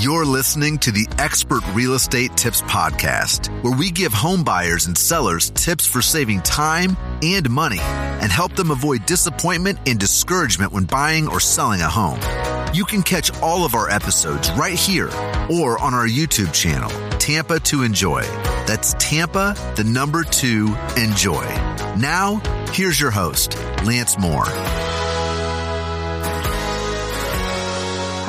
You're listening to the Expert Real Estate Tips Podcast, where we give home buyers and sellers tips for saving time and money and help them avoid disappointment and discouragement when buying or selling a home. You can catch all of our episodes right here or on our YouTube channel, Tampa to Enjoy. That's Tampa, the number two, enjoy. Now, here's your host, Lance Moore.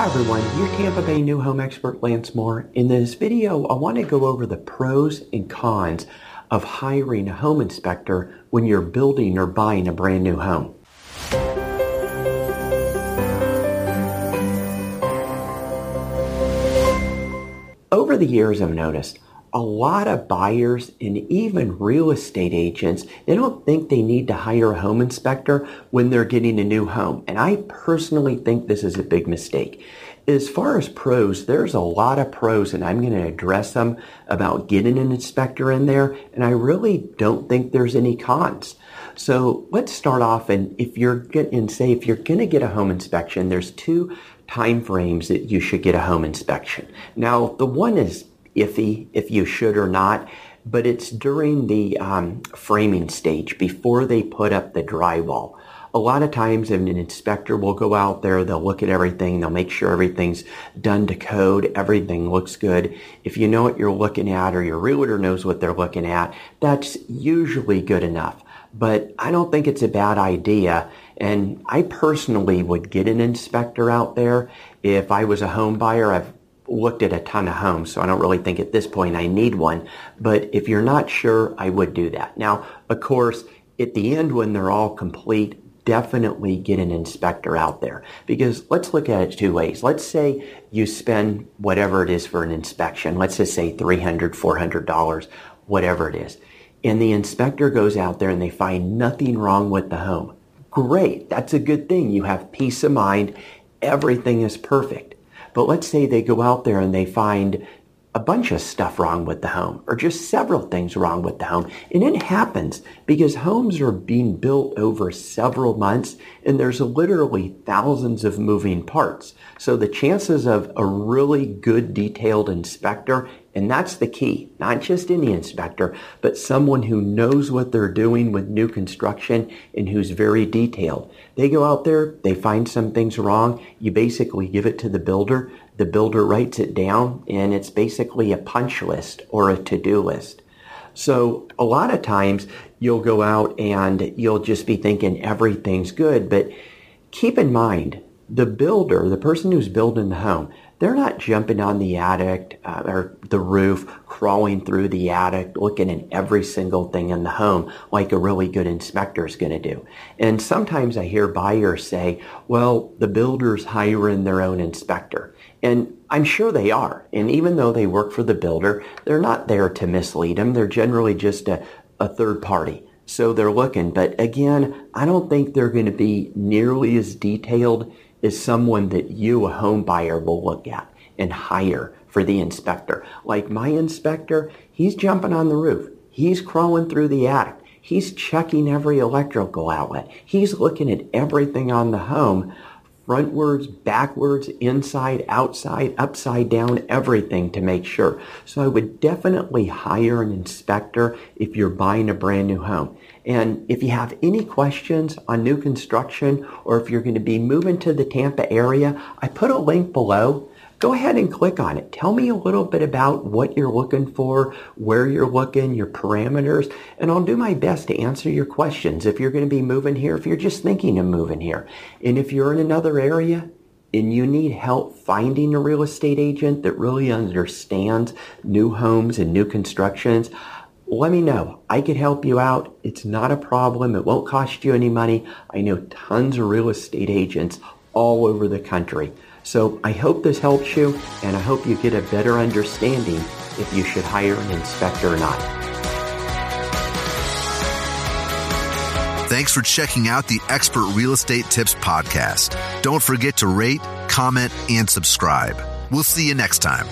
Hi everyone, your Tampa Bay new home expert Lance Moore. In this video, I want to go over the pros and cons of hiring a home inspector when you're building or buying a brand new home. Over the years, I've noticed a lot of buyers and even real estate agents, they don't think they need to hire a home inspector when they're getting a new home. And I personally think this is a big mistake. As far as pros, there's a lot of pros and I'm going to address them about getting an inspector in there. And I really don't think there's any cons. So let's start off and if you're going to say if you're going to get a home inspection, there's two time frames that you should get a home inspection. Now, the one is iffy if you should or not, but it's during the um, framing stage before they put up the drywall. A lot of times an inspector will go out there, they'll look at everything, they'll make sure everything's done to code, everything looks good. If you know what you're looking at or your realtor knows what they're looking at, that's usually good enough. But I don't think it's a bad idea. And I personally would get an inspector out there. If I was a home buyer, I've looked at a ton of homes, so I don't really think at this point I need one. But if you're not sure, I would do that. Now, of course, at the end when they're all complete, definitely get an inspector out there because let's look at it two ways. Let's say you spend whatever it is for an inspection. Let's just say $300, $400, whatever it is. And the inspector goes out there and they find nothing wrong with the home. Great. That's a good thing. You have peace of mind. Everything is perfect. But let's say they go out there and they find a bunch of stuff wrong with the home or just several things wrong with the home. And it happens because homes are being built over several months and there's literally thousands of moving parts. So the chances of a really good detailed inspector and that's the key, not just any inspector, but someone who knows what they're doing with new construction and who's very detailed. They go out there, they find some things wrong, you basically give it to the builder, the builder writes it down, and it's basically a punch list or a to-do list. So a lot of times you'll go out and you'll just be thinking everything's good, but keep in mind, the builder, the person who's building the home, they're not jumping on the attic uh, or the roof, crawling through the attic, looking at every single thing in the home like a really good inspector is going to do. And sometimes I hear buyers say, well, the builder's hiring their own inspector. And I'm sure they are. And even though they work for the builder, they're not there to mislead them. They're generally just a, a third party. So they're looking. But again, I don't think they're going to be nearly as detailed is someone that you, a home buyer, will look at and hire for the inspector. Like my inspector, he's jumping on the roof. He's crawling through the attic. He's checking every electrical outlet. He's looking at everything on the home, frontwards, backwards, inside, outside, upside down, everything to make sure. So I would definitely hire an inspector if you're buying a brand new home. And if you have any questions on new construction or if you're going to be moving to the Tampa area, I put a link below. Go ahead and click on it. Tell me a little bit about what you're looking for, where you're looking, your parameters, and I'll do my best to answer your questions if you're going to be moving here, if you're just thinking of moving here. And if you're in another area, and you need help finding a real estate agent that really understands new homes and new constructions, let me know. I could help you out. It's not a problem. It won't cost you any money. I know tons of real estate agents all over the country. So I hope this helps you, and I hope you get a better understanding if you should hire an inspector or not. Thanks for checking out the Expert Real Estate Tips podcast. Don't forget to rate, comment, and subscribe. We'll see you next time.